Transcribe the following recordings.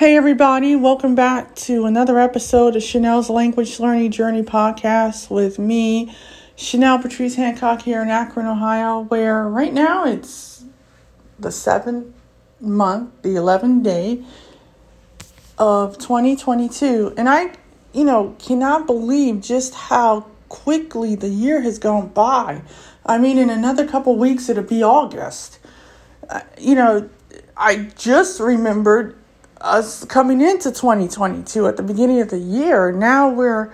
Hey, everybody, welcome back to another episode of Chenelle's Language Learning Journey podcast with me, Chenelle Patrice Hancock, here in Akron, Ohio, where right now it's the seventh month, the 11th day of 2022. And I, you know, cannot believe just how quickly the year has gone by. I mean, in another couple weeks, it'll be August. Uh, you know, I just remembered us coming into 2022 at the beginning of the year. Now we're,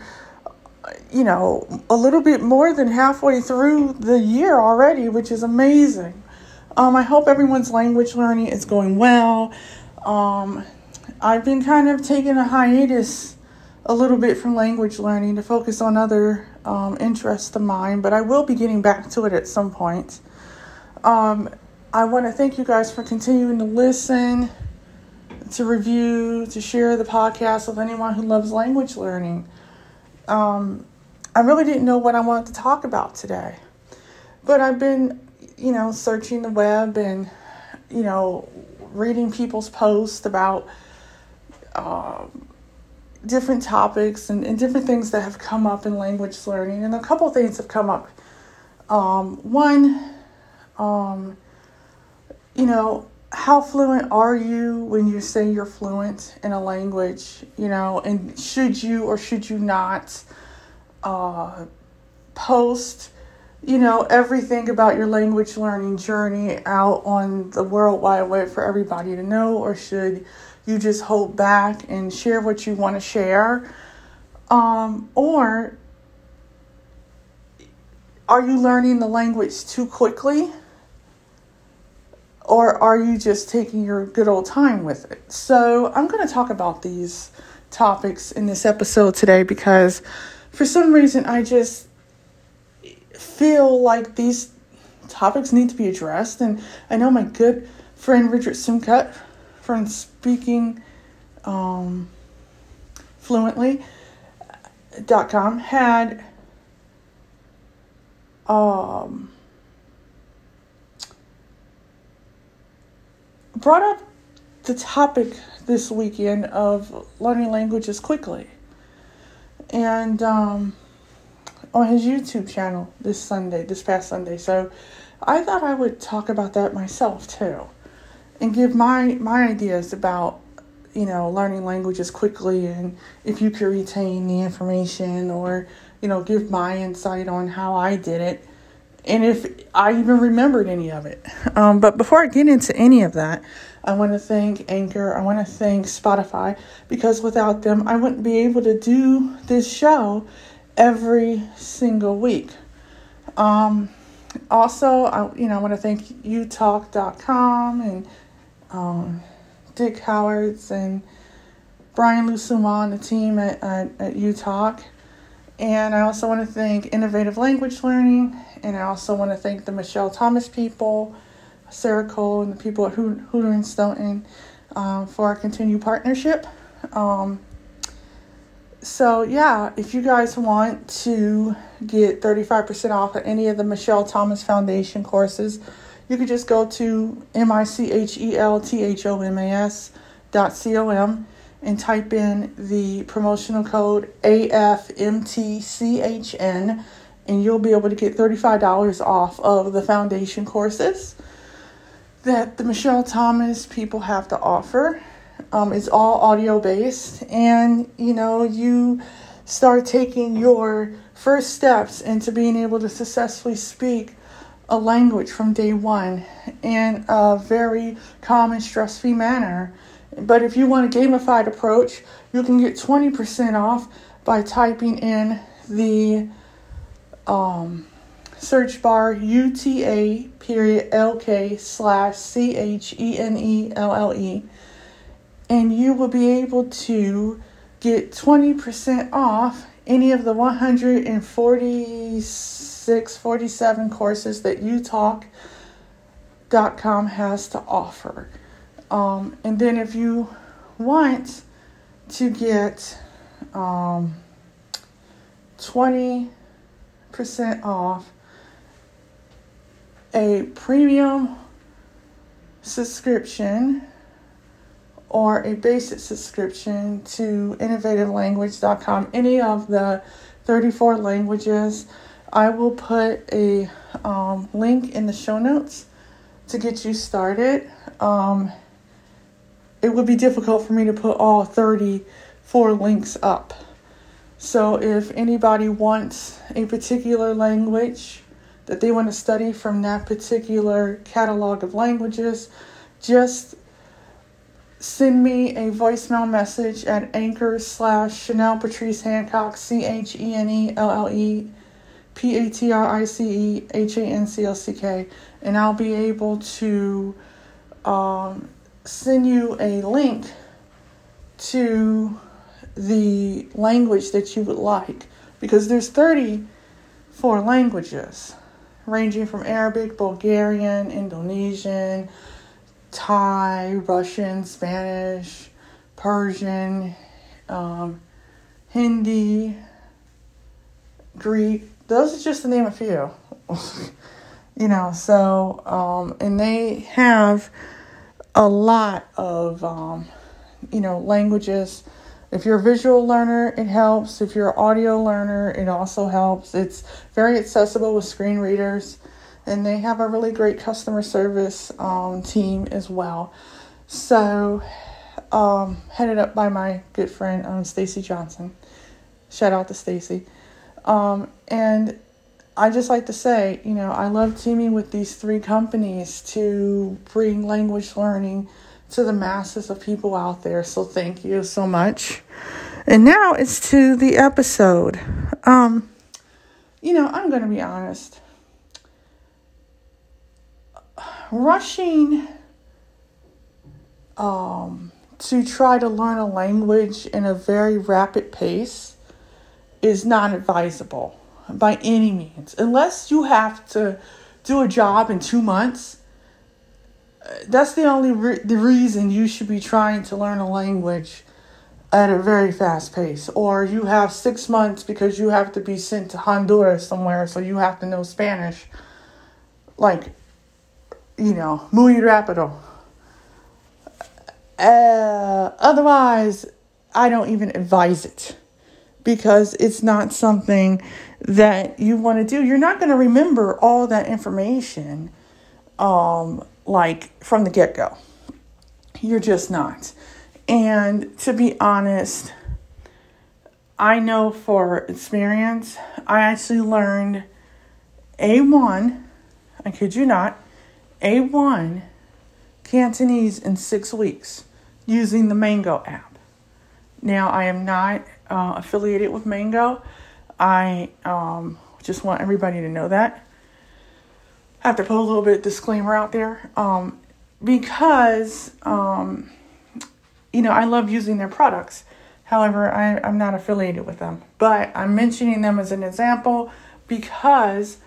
you know, a little bit more than halfway through the year already, which is amazing. Um, I hope everyone's language learning is going well. Um, I've been kind of taking a hiatus a little bit from language learning to focus on other um, interests of mine, but I will be getting back to it at some point. Um, I want to thank you guys for continuing to listen to review, to share the podcast with anyone who loves language learning. Um, I really didn't know what I wanted to talk about today, but I've been, you know, searching the web and, you know, reading people's posts about uh, different topics and, and different things that have come up in language learning. And a couple things have come up. Um, one, um, you know, how fluent are you when you say you're fluent in a language, you know, and should you or should you not uh, post, you know, everything about your language learning journey out on the World Wide Web for everybody to know, or should you just hold back and share what you want to share? Um, or are you learning the language too quickly? Or are you just taking your good old time with it? So, I'm going to talk about these topics in this episode today because for some reason I just feel like these topics need to be addressed. And I know my good friend Richard Simcott from Speaking um, Fluently.com had. Um, brought up the topic this weekend of learning languages quickly. And um, on his YouTube channel this Sunday, this past Sunday. So I thought I would talk about that myself too and give my, my ideas about, you know, learning languages quickly and if you could retain the information or, you know, give my insight on how I did it and if I even remembered any of it. Um, but before I get into any of that, I want to thank Anchor. I want to thank Spotify because without them, I wouldn't be able to do this show every single week. Um, also, I, you know, I want to thank utalk.com and um, Dick Howards and Brian Lusuma and the team at, at, at utalk. And I also want to thank Innovative Language Learning, and I also want to thank the Michel Thomas people, Sarah Cole, and the people at Hodder and Stoughton um, for our continued partnership. Um, so, yeah, if you guys want to get 35% off at any of the Michel Thomas Foundation courses, you could just go to M I C H E L T H O M A S dot C O M and type in the promotional code AFMTCHN and you'll be able to get $35 off of the foundation courses that the Michel Thomas people have to offer. Um, it's all audio based, and you know, you start taking your first steps into being able to successfully speak a language from day one in a very calm and stress free manner. But if you want a gamified approach, you can get 20% off by typing in the um, search bar UTA period LK slash C H E N E L L E, and you will be able to get 20% off any of the 146, 47 courses that utalk.com has to offer. Um, and then if you want to get um, 20% off a premium subscription or a basic subscription to innovativelanguage.com, any of the 34 languages, I will put a um, link in the show notes to get you started. Um, it would be difficult for me to put all 34 links up. So if anybody wants a particular language that they want to study from that particular catalog of languages, just send me a voicemail message at anchor slash Chenelle Patrice Hancock, C H E N E L L E P A T R I C E H A N C L C K, and I'll be able to um, send you a link to the language that you would like because there's 34 languages ranging from Arabic, Bulgarian, Indonesian, Thai, Russian, Spanish, Persian, um, Hindi, Greek. Those are just to name a few. you know, so, um, and they have a lot of, um, you know, languages. If you're a visual learner, it helps. If you're an audio learner, it also helps. It's very accessible with screen readers, and they have a really great customer service um, team as well. So, um, headed up by my good friend um, Stacy Johnson. Shout out to Stacy. Um, and I just like to say, you know, I love teaming with these three companies to bring language learning to the masses of people out there. So thank you so much. And now it's to the episode. Um, you know, I'm going to be honest. Rushing um, to try to learn a language in a very rapid pace is not advisable by any means. Unless you have to do a job in two months, uh, that's the only re- the reason you should be trying to learn a language at a very fast pace. Or you have six months because you have to be sent to Honduras somewhere, so you have to know Spanish. Like, you know, muy rápido. Uh, otherwise, I don't even advise it because it's not something that you want to do. You're not going to remember all that information um, like from the get go. You're just not. And to be honest, I know for experience, I actually learned A1, I kid you not, A1 Cantonese in six weeks using the Mango app. Now, I am not uh, affiliated with Mango. I um, just want everybody to know that. I have to put a little bit of disclaimer out there um, because, um, you know, I love using their products. However, I, I'm not affiliated with them. But I'm mentioning them as an example because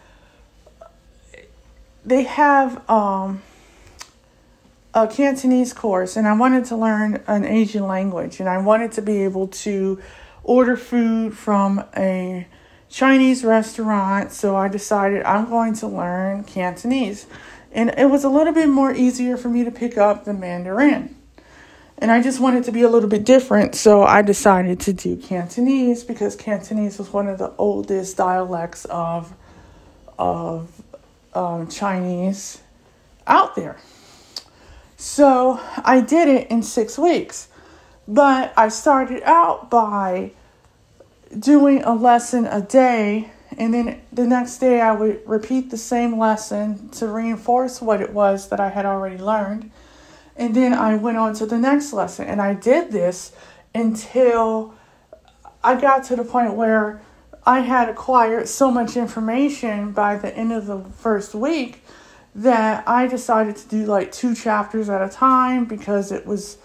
they have um, a Cantonese course, and I wanted to learn an Asian language, and I wanted to be able to order food from a Chinese restaurant, so I decided I'm going to learn Cantonese. And it was a little bit more easier for me to pick up the Mandarin. And I just wanted to be a little bit different, so I decided to do Cantonese because Cantonese was one of the oldest dialects of of um, Chinese out there. So I did it in six weeks. But I started out by doing a lesson a day, and then the next day I would repeat the same lesson to reinforce what it was that I had already learned. And then I went on to the next lesson, and I did this until I got to the point where I had acquired so much information by the end of the first week that I decided to do like two chapters at a time because it was,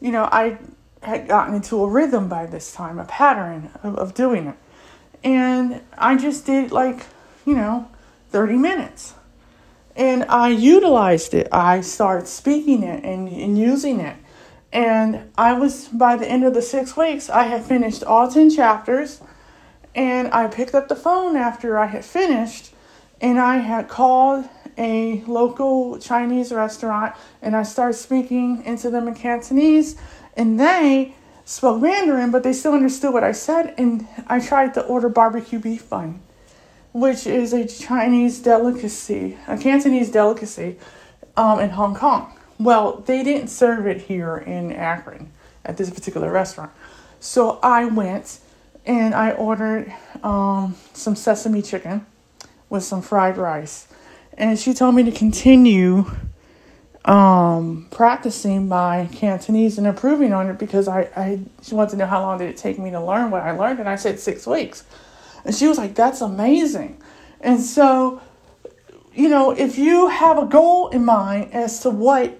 you know, I had gotten into a rhythm by this time, a pattern of, of doing it. And I just did like, you know, 30 minutes. And I utilized it. I started speaking it and, and using it. And I was, by the end of the six weeks, I had finished all 10 chapters. And I picked up the phone after I had finished and I had called a local Chinese restaurant and I started speaking into them in Cantonese, and they spoke Mandarin, but they still understood what I said. And I tried to order barbecue beef bun, which is a Chinese delicacy, a Cantonese delicacy um, in Hong Kong. Well, they didn't serve it here in Akron at this particular restaurant. So I went and I ordered um, some sesame chicken with some fried rice. And she told me to continue um, practicing my Cantonese and improving on it because I, I she wanted to know how long did it take me to learn what I learned and I said six weeks. And she was like, That's amazing. And so, you know, if you have a goal in mind as to what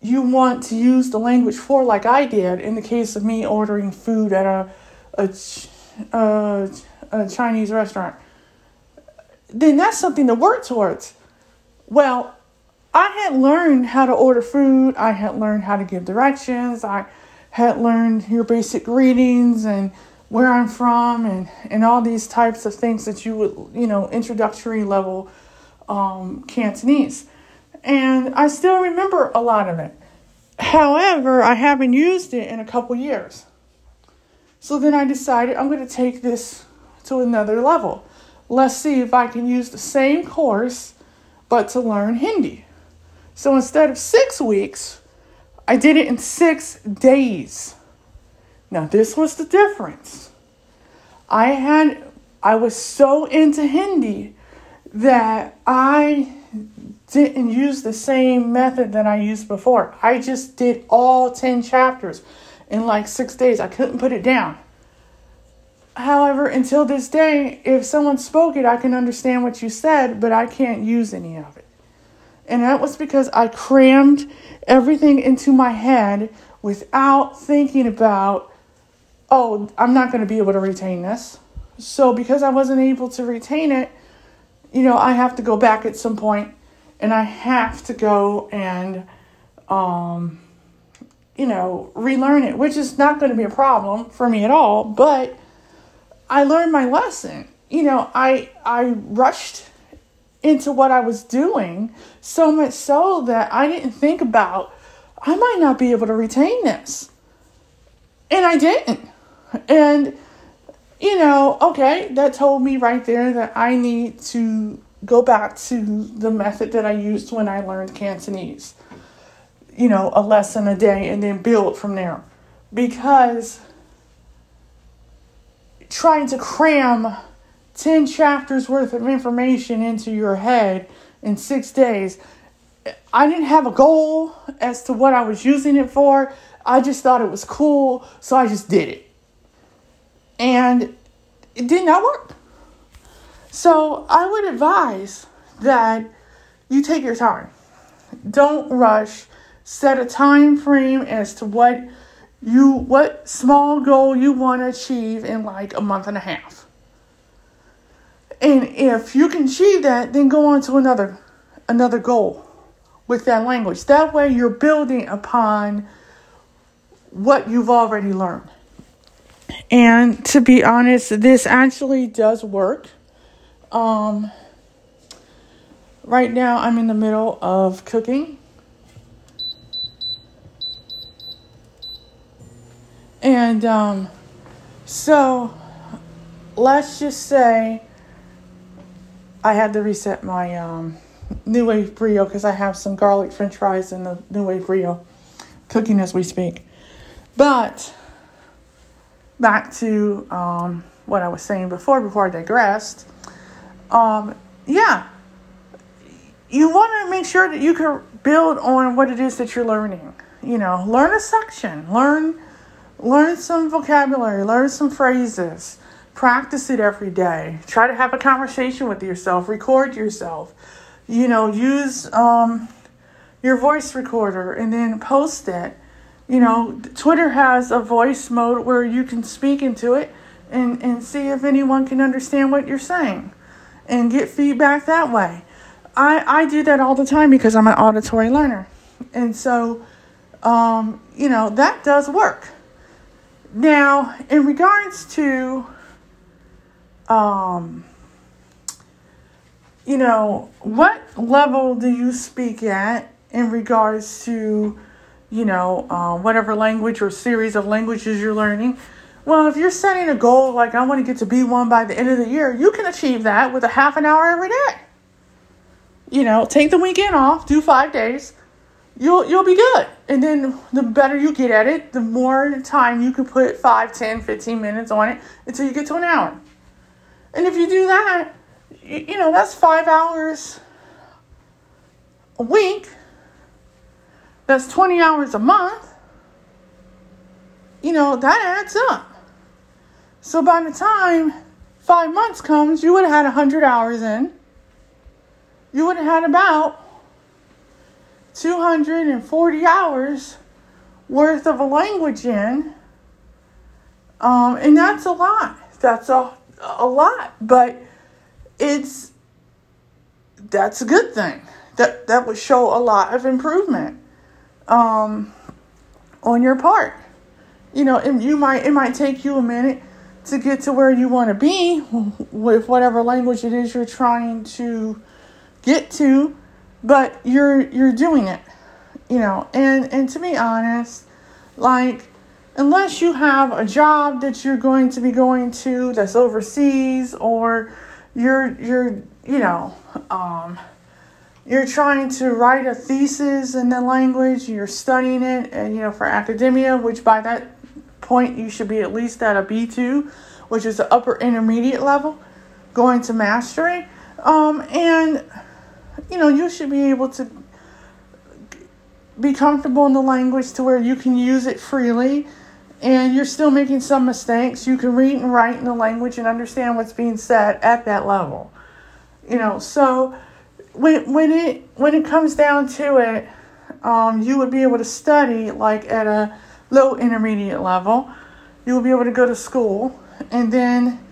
you want to use the language for, like I did in the case of me ordering food at a a, a, a Chinese restaurant, then that's something to work towards. Well, I had learned how to order food, I had learned how to give directions, I had learned your basic greetings and where I'm from and, and all these types of things that you would, you know, introductory level um, Cantonese. And I still remember a lot of it. However, I haven't used it in a couple years. So then I decided I'm going to take this to another level. Let's see if I can use the same course but to learn Hindi. So instead of six weeks, I did it in six days. Now, this was the difference. I had, I was so into Hindi that I didn't use the same method that I used before. I just did all 10 chapters in like six days. I couldn't put it down. However, until this day, if someone spoke it, I can understand what you said, but I can't use any of it. And that was because I crammed everything into my head without thinking about, oh, I'm not going to be able to retain this. So, because I wasn't able to retain it, you know, I have to go back at some point and I have to go and, um, you know, relearn it, which is not going to be a problem for me at all. But I learned my lesson. You know, I I rushed into what I was doing so much so that I didn't think about I might not be able to retain this. And I didn't. And you know, okay, that told me right there that I need to go back to the method that I used when I learned Cantonese. You know, a lesson a day and then build from there. Because trying to cram 10 chapters worth of information into your head in six days, I didn't have a goal as to what I was using it for. I just thought it was cool, so I just did it. And it did not work. So I would advise that you take your time. Don't rush. Set a time frame as to what you what small goal you want to achieve in like a month and a half. And if you can achieve that, then go on to another another goal with that language. That way you're building upon what you've already learned. And to be honest, this actually does work. Um, right now, I'm in the middle of cooking. And um, so let's just say I had to reset my um, NuWave Brio because I have some garlic french fries in the NuWave Brio cooking as we speak. But back to um, what I was saying before, before I digressed um, yeah, you want to make sure that you can build on what it is that you're learning. You know, learn a section, learn learn some vocabulary, learn some phrases, practice it every day. Try to have a conversation with yourself, record yourself. You know, use um, your voice recorder and then post it. You know, Twitter has a voice mode where you can speak into it and, and see if anyone can understand what you're saying and get feedback that way. I, I do that all the time because I'm an auditory learner. And so, um, you know, that does work. Now, in regards to um, you know, what level do you speak at in regards to, you know, uh, whatever language or series of languages you're learning? Well, if you're setting a goal like I want to get to B1 by the end of the year, you can achieve that with a half an hour every day. You know, take the weekend off, do five days, you'll you'll be good. And then the better you get at it, the more time you can put 5, 10, 15 minutes on it until you get to an hour. And if you do that, you, know, that's 5 hours a week. That's 20 hours a month. You know, that adds up. So by the time 5 months comes, you would have had 100 hours in. You would have had about 240 hours worth of a language in. Um, and that's a lot. That's a, a lot. But it's that's a good thing. That that would show a lot of improvement um, on your part. You know, and you might it might take you a minute to get to where you want to be with whatever language it is you're trying to get to but you're you're doing it you know and and to be honest like unless you have a job that you're going to be going to that's overseas or you're you're you know um you're trying to write a thesis in the language you're studying it and you know for academia which by that point you should be at least at a b2 which is the upper intermediate level going to mastery um and you know, you should be able to be comfortable in the language to where you can use it freely and you're still making some mistakes. You can read and write in the language and understand what's being said at that level. You know, so when when it when it comes down to it, um, you would be able to study like at a low intermediate level. You will be able to go to school and then,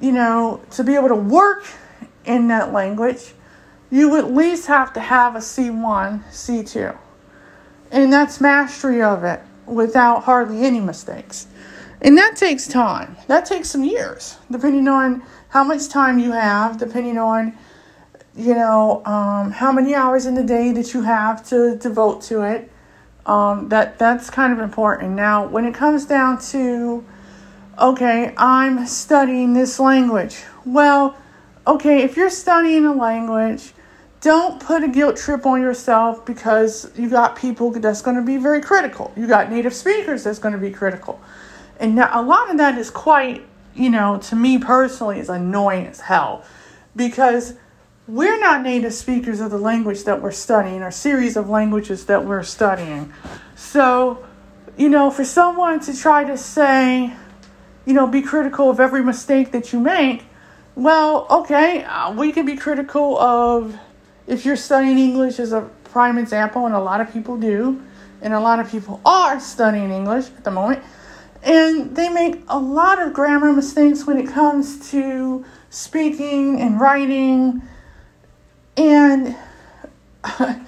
you know, to be able to work in that language, you at least have to have a C1, C2. And that's mastery of it without hardly any mistakes. And that takes time. That takes some years, depending on how much time you have, depending on, you know, um, how many hours in the day that you have to devote to it. Um, that that's kind of important. Now, when it comes down to, okay, I'm studying this language. Well, okay, if you're studying a language don't put a guilt trip on yourself because you got people that's going to be very critical. You got native speakers that's going to be critical. And now a lot of that is quite, you know, to me personally is annoying as hell because we're not native speakers of the language that we're studying or series of languages that we're studying. So, you know, for someone to try to say, you know, be critical of every mistake that you make, well, okay, uh, we can be critical of if you're studying English as a prime example, and a lot of people do, and a lot of people are studying English at the moment, and they make a lot of grammar mistakes when it comes to speaking and writing. And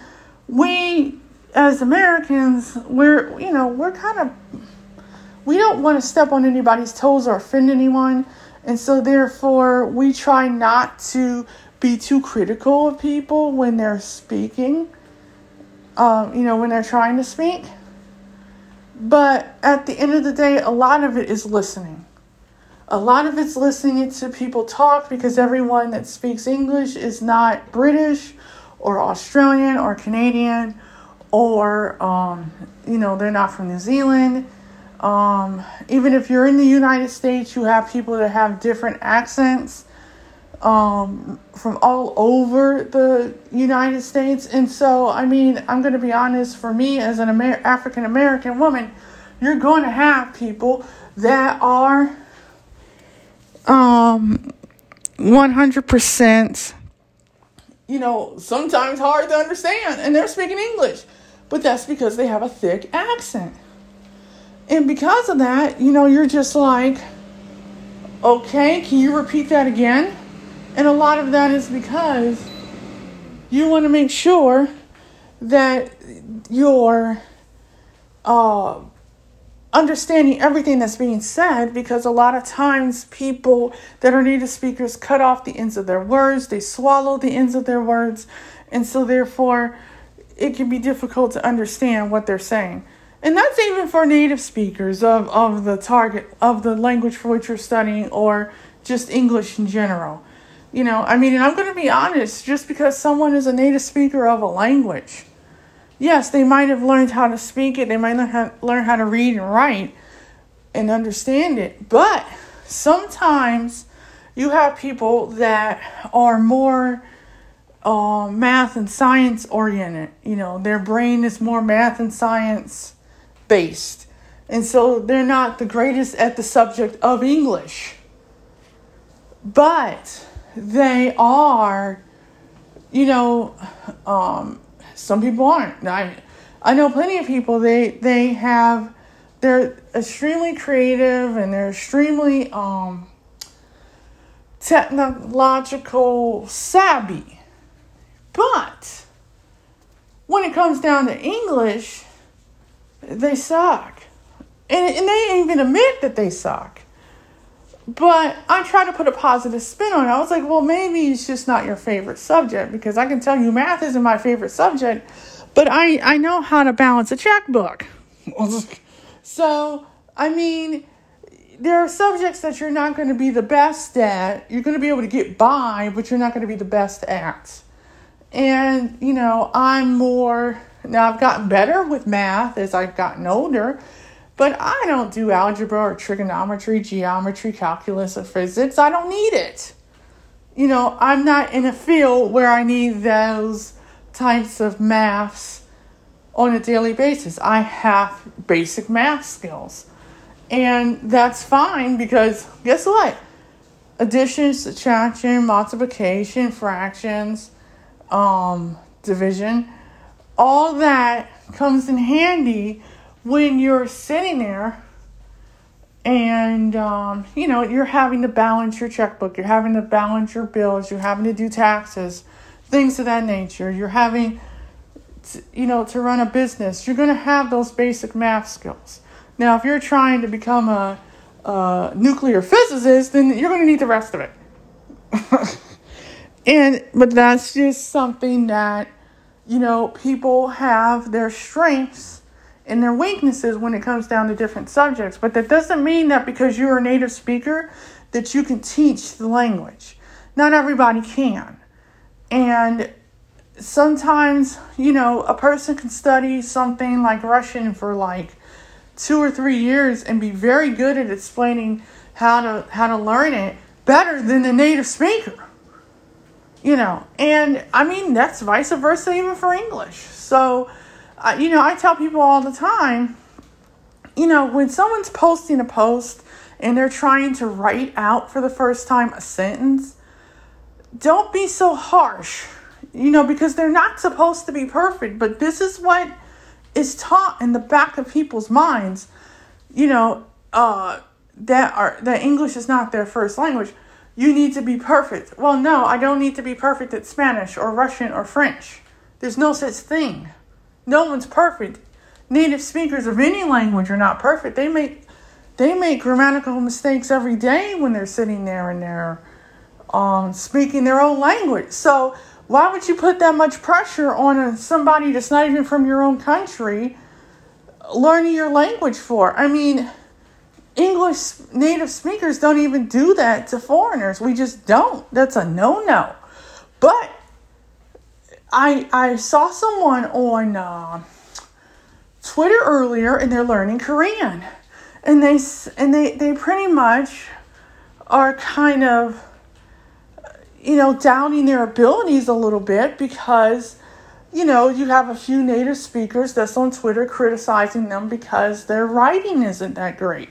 we, as Americans, we're, you know, we're kind of, we don't want to step on anybody's toes or offend anyone. And so, therefore, we try not to be too critical of people when they're speaking, um, you know, when they're trying to speak. But at the end of the day, a lot of it is listening. A lot of it's listening to people talk because everyone that speaks English is not British or Australian or Canadian or, um, you know, they're not from New Zealand. Um, even if you're in the United States, you have people that have different accents um, from all over the United States. And so, I mean, I'm going to be honest, for me as an Amer- African American woman, you're going to have people that are um, 100%, you know, sometimes hard to understand, and they're speaking English. But that's because they have a thick accent. And because of that, you know, you're just like, okay, can you repeat that again? And a lot of that is because you want to make sure that your uh, understanding everything that's being said because a lot of times people that are native speakers cut off the ends of their words, they swallow the ends of their words, and so therefore it can be difficult to understand what they're saying. And that's even for native speakers of, of the target of the language for which you're studying or just English in general. You know, I mean, I'm going to be honest, just because someone is a native speaker of a language, yes, they might have learned how to speak it, they might learn how, learn how to read and write and understand it, but sometimes you have people that are more uh, math and science oriented. You know, their brain is more math and science based. And so they're not the greatest at the subject of English. But they are, you know, um, some people aren't. I, I know plenty of people, they, they have, they're extremely creative and they're extremely um, technological savvy. But when it comes down to English, they suck. And, and they even admit that they suck. But I try to put a positive spin on it. I was like, well, maybe it's just not your favorite subject because I can tell you math isn't my favorite subject, but I, I know how to balance a checkbook. so, I mean, there are subjects that you're not going to be the best at. You're going to be able to get by, but you're not going to be the best at. And, you know, I'm more now, I've gotten better with math as I've gotten older, but I don't do algebra or trigonometry, geometry, calculus, or physics. I don't need it. You know, I'm not in a field where I need those types of maths on a daily basis. I have basic math skills. And that's fine because guess what? Addition, subtraction, multiplication, fractions, um, division all that comes in handy when you're sitting there and um, you know you're having to balance your checkbook you're having to balance your bills you're having to do taxes things of that nature. You're having to, you know to run a business. You're going to have those basic math skills. Now if you're trying to become a, a nuclear physicist then you're going to need the rest of it. And but that's just something that you know, people have their strengths and their weaknesses when it comes down to different subjects. But that doesn't mean that because you're a native speaker that you can teach the language. Not everybody can. And sometimes, you know, a person can study something like Russian for like two or three years and be very good at explaining how to how to learn it better than the native speaker you know, and I mean, that's vice versa even for English. So, uh, you know, I tell people all the time, you know, when someone's posting a post and they're trying to write out for the first time a sentence, don't be so harsh, you know, because they're not supposed to be perfect, but this is what is taught in the back of people's minds, you know, uh, that are that English is not their first language you need to be perfect. Well, no, I don't need to be perfect at Spanish or Russian or French. There's no such thing. No one's perfect. Native speakers of any language are not perfect. They make they make grammatical mistakes every day when they're sitting there and they're um, speaking their own language. So why would you put that much pressure on a, somebody that's not even from your own country learning your language for? I mean, English native speakers don't even do that to foreigners. We just don't. That's a no no. But I I saw someone on uh, Twitter earlier, and they're learning Korean, and they and they they pretty much are kind of you know doubting their abilities a little bit because you know you have a few native speakers that's on Twitter criticizing them because their writing isn't that great.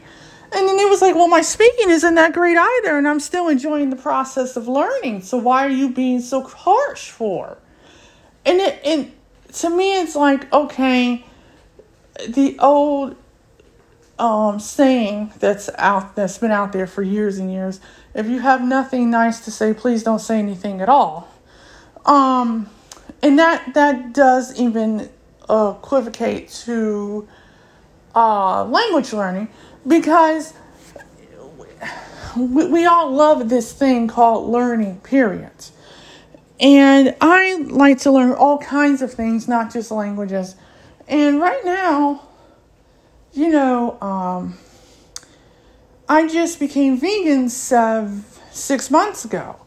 And then it was like, well, my speaking isn't that great either, and I'm still enjoying the process of learning. So why are you being so harsh for? And it and to me, it's like, okay, the old um, saying that's out that's been out there for years and years. If you have nothing nice to say, please don't say anything at all. Um, and that that does even equivocate to uh, language learning because we, we all love this thing called learning, period. And I like to learn all kinds of things, not just languages. And right now, you know, um, I just became vegan seven, six months ago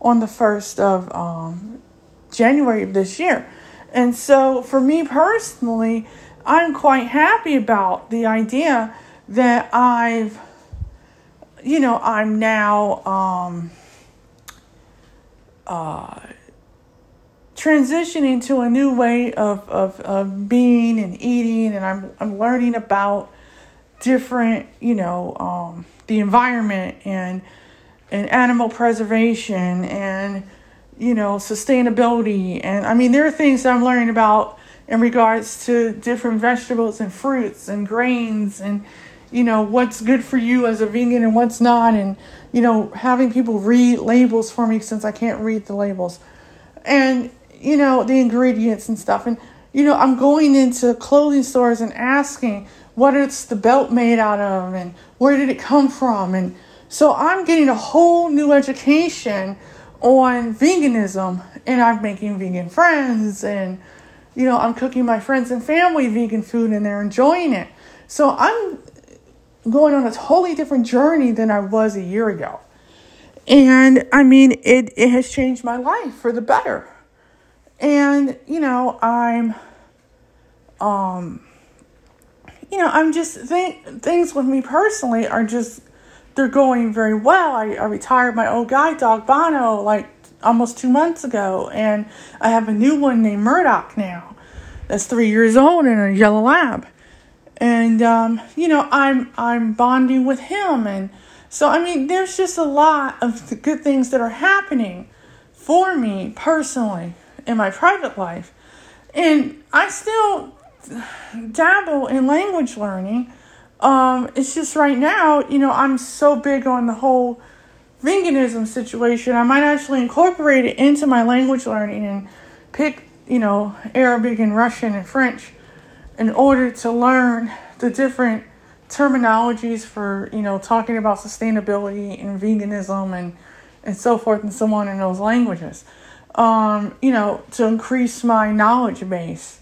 on the 1st of um, January of this year. And so for me personally, I'm quite happy about the idea that I've, you know, I'm now um, uh, transitioning to a new way of, of, of being and eating, and I'm, I'm learning about different, you know, um, the environment and and animal preservation and you know sustainability. And I mean there are things I'm learning about in regards to different vegetables and fruits and grains and you know what's good for you as a vegan and what's not. And you know having people read labels for me since I can't read the labels. And you know the ingredients and stuff. And you know I'm going into clothing stores and asking what is the belt made out of? And where did it come from? And so i'm getting a whole new education on veganism. And i'm making vegan friends. And you know i'm cooking my friends and family vegan food and they're enjoying it. So i'm going on a totally different journey than i was a year ago. And i mean it, it has changed my life for the better and you know i'm um you know, I'm just think things with me personally are just they're going very well. I, I retired my old guide dog Bono like almost two months ago, and I have a new one named Murdoch now. That's three years old and a yellow lab, and um, you know I'm I'm bonding with him, and so I mean there's just a lot of good things that are happening for me personally in my private life, and I still dabble in language learning. Um, it's just right now, you know, I'm so big on the whole veganism situation. I might actually incorporate it into my language learning and pick, you know, Arabic and Russian and French in order to learn the different terminologies for, you know, talking about sustainability and veganism and and so forth and so on in those languages. Um, you know, to increase my knowledge base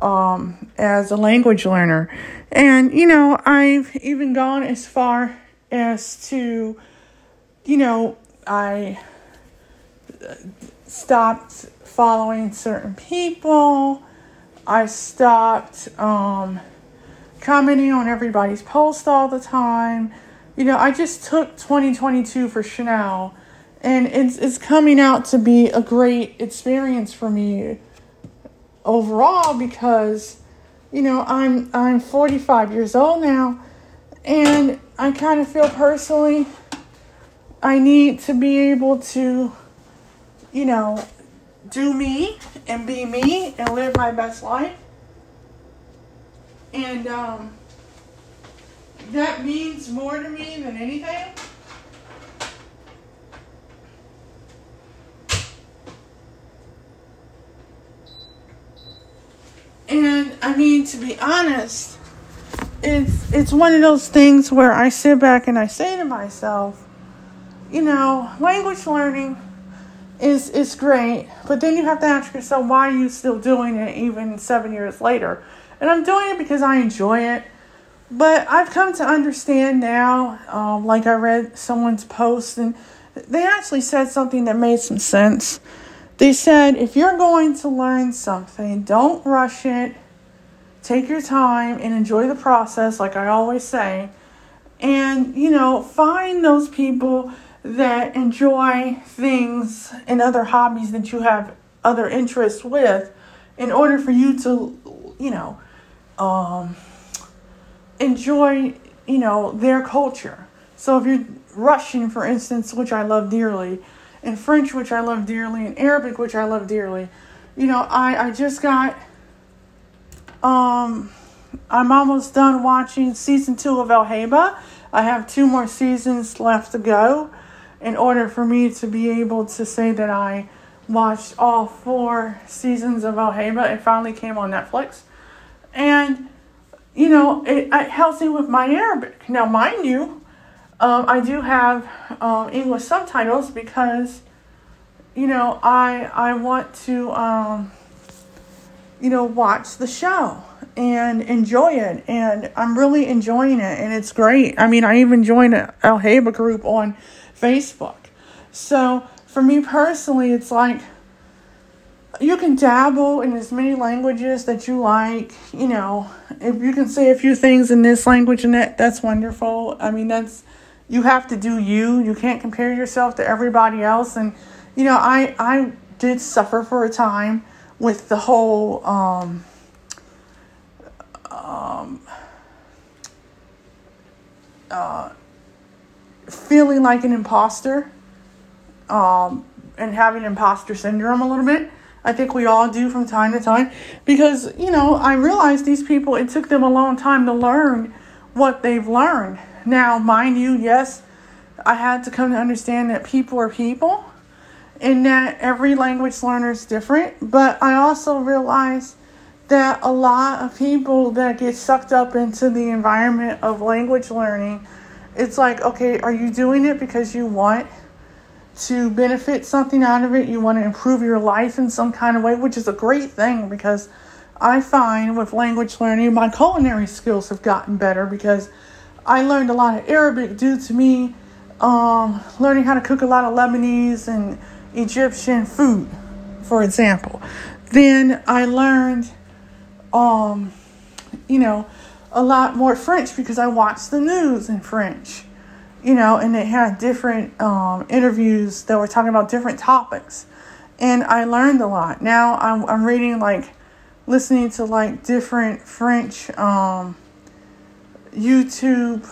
um, as a language learner. And, you know, I've even gone as far as to, you know, I stopped following certain people. I stopped um, commenting on everybody's post all the time. You know, I just took 2022 for Chenelle, and it's, it's coming out to be a great experience for me overall because you know I'm I'm 45 years old now and I kind of feel personally I need to be able to you know do me and be me and live my best life. And um, that means more to me than anything And I mean, to be honest, it's it's one of those things where I sit back and I say to myself, you know, language learning is is great, but then you have to ask yourself why are you still doing it even seven years later? And I'm doing it because I enjoy it. But I've come to understand now, um, like I read someone's post, and they actually said something that made some sense. They said, if you're going to learn something, don't rush it. Take your time and enjoy the process, like I always say. And, you know, find those people that enjoy things and other hobbies that you have other interests with in order for you to, you know, um, enjoy, you know, their culture. So if you're Russian, for instance, which I love dearly, and French, which I love dearly, and Arabic, which I love dearly. You know, I, I just got, um, I'm almost done watching season two of El Hayba. I have two more seasons left to go in order for me to be able to say that I watched all four seasons of El Hayba. It finally came on Netflix. And you know, it, it helps me with my Arabic. Now, mind you, um, I do have um, English subtitles because, you know, I I want to, um, you know, watch the show and enjoy it, and I'm really enjoying it, and it's great. I mean, I even joined a Al Hayba group on Facebook, so for me personally, it's like you can dabble in as many languages that you like. You know, if you can say a few things in this language and that, that's wonderful. I mean, that's you have to do you. You can't compare yourself to everybody else. And you know, I I did suffer for a time with the whole um, um, uh, feeling like an imposter um, and having imposter syndrome a little bit. I think we all do from time to time because, you know, I realize these people, it took them a long time to learn what they've learned. Now, mind you, yes, I had to come to understand that people are people and that every language learner is different, but I also realized that a lot of people that get sucked up into the environment of language learning, it's like, okay, are you doing it because you want to benefit something out of it, you want to improve your life in some kind of way, which is a great thing because I find with language learning, my culinary skills have gotten better because I learned a lot of Arabic due to me um, learning how to cook a lot of Lebanese and Egyptian food, for example. Then I learned, um, you know, a lot more French because I watched the news in French you know, and they had different um, interviews that were talking about different topics. And I learned a lot. Now I'm, I'm reading, like, listening to, like, different French um, YouTube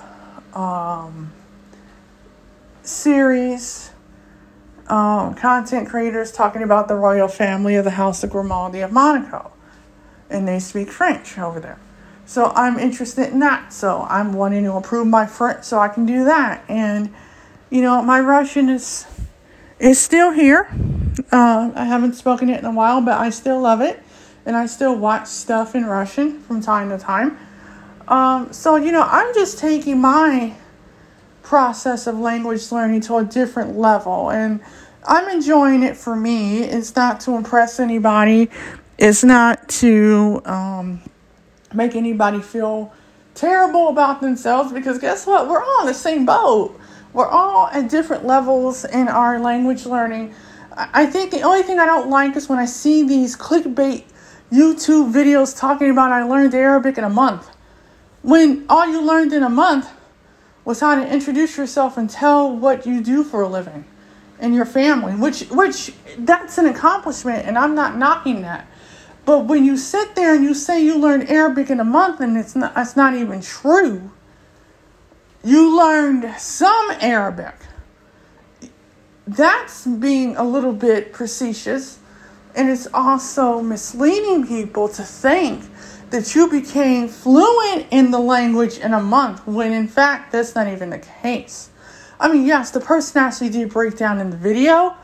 um, series, um, content creators talking about the royal family of the House of Grimaldi of Monaco. And they speak French over there. So I'm interested in that. So I'm wanting to improve my French so I can do that. And you know, my Russian is is still here. Uh, I haven't spoken it in a while, but I still love it, and I still watch stuff in Russian from time to time. Um, so you know, I'm just taking my process of language learning to a different level, and I'm enjoying it for me. It's not to impress anybody. It's not to um, make anybody feel terrible about themselves because guess what? We're all in the same boat. We're all at different levels in our language learning. I think the only thing I don't like is when I see these clickbait YouTube videos talking about I learned Arabic in a month. When all you learned in a month was how to introduce yourself and tell what you do for a living and your family, which which that's an accomplishment and I'm not knocking that. But when you sit there and you say you learned Arabic in a month and it's not, it's not even true, you learned some Arabic. That's being a little bit facetious, and it's also misleading people to think that you became fluent in the language in a month when in fact that's not even the case. I mean, yes, the person actually did break down in the video,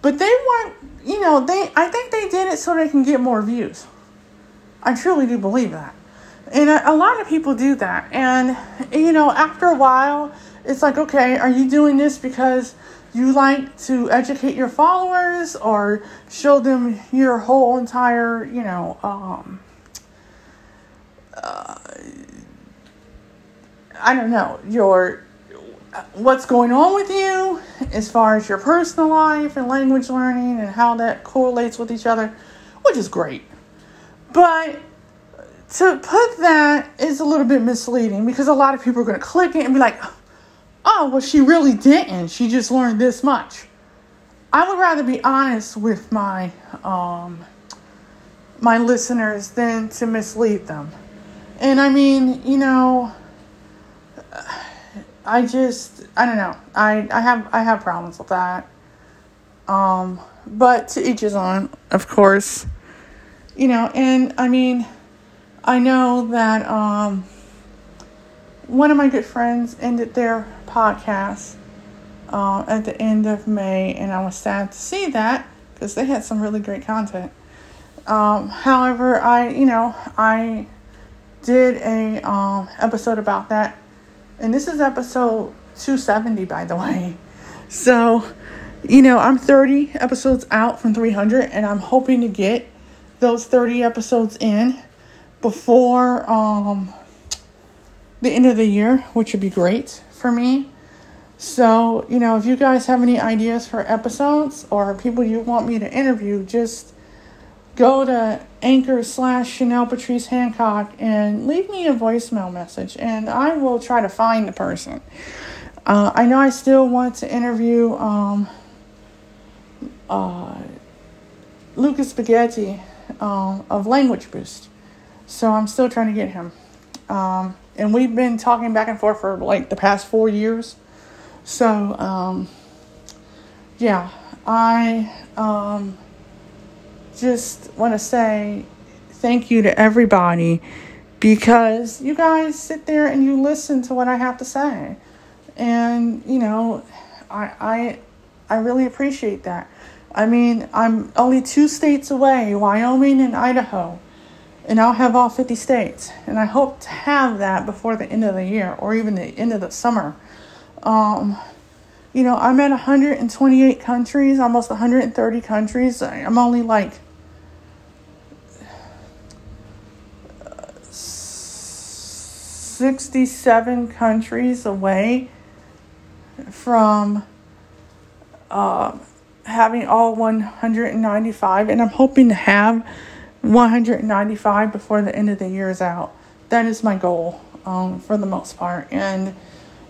but they weren't, you know, they I think they did it so they can get more views. I truly do believe that. And a, a lot of people do that. And you know, after a while, it's like, okay, are you doing this because you like to educate your followers or show them your whole entire, you know, um, uh, I don't know, your what's going on with you as far as your personal life and language learning and how that correlates with each other, which is great. But to put that is a little bit misleading because a lot of people are going to click it and be like, oh, well, she really didn't. She just learned this much. I would rather be honest with my um, my listeners than to mislead them. And I mean, you know, I just I don't know. I I have I have problems with that. Um, but to each his own, of course. You know, and I mean, I know that um, one of my good friends ended their podcast uh, at the end of May, and I was sad to see that because they had some really great content. Um, however, I you know I did a um, episode about that. And this is episode 270, by the way. So, you know, I'm 30 episodes out from 300, and I'm hoping to get those 30 episodes in before um, the end of the year, which would be great for me. So, you know, if you guys have any ideas for episodes or people you want me to interview, just go to anchor slash Chenelle Patrice Hancock and leave me a voicemail message and I will try to find the person. Uh, I know I still want to interview um, uh, Lucas Spaghetti um, of Language Boost. So I'm still trying to get him. Um, and we've been talking back and forth for like the past four years. So, um, yeah, I um, just want to say thank you to everybody because you guys sit there and you listen to what I have to say. And, you know, I, I, I really appreciate that. I mean, I'm only two states away Wyoming and Idaho and I'll have all 50 states. And I hope to have that before the end of the year or even the end of the summer. Um, you know, I'm at 128 countries, almost 130 countries. I'm only like 67 countries away from uh, having all 195, and I'm hoping to have 195 before the end of the year is out. That is my goal um, for the most part. And,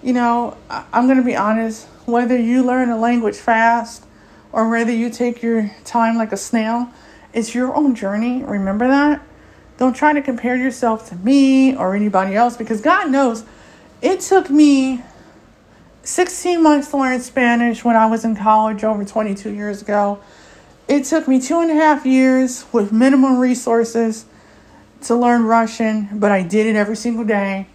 you know, I- I'm going to be honest whether you learn a language fast or whether you take your time like a snail, it's your own journey. Remember that? Don't try to compare yourself to me or anybody else because God knows it took me 16 months to learn Spanish when I was in college over 22 years ago. It took me two and a half years with minimum resources to learn Russian, but I did it every single day.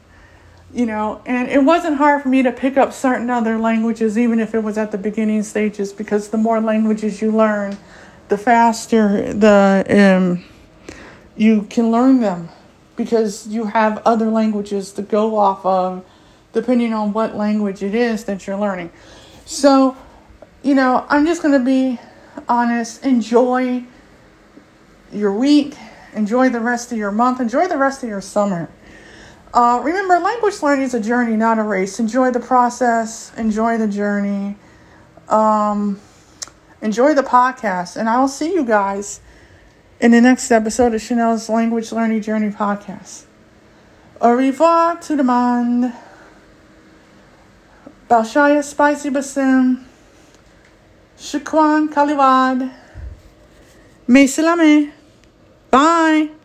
You know, and it wasn't hard for me to pick up certain other languages, even if it was at the beginning stages, because the more languages you learn, the faster the um, you can learn them, because you have other languages to go off of, depending on what language it is that you're learning. So, you know, I'm just gonna be honest. Enjoy your week. Enjoy the rest of your month. Enjoy the rest of your summer. Uh, remember, language learning is a journey, not a race. Enjoy the process. Enjoy the journey. Um, enjoy the podcast. And I will see you guys in the next episode of Chenelle's Language Learning Journey podcast. Au revoir tout le monde. Balshaya Spicy Basim. Shukwan Kaliwad. Mesalame. Bye.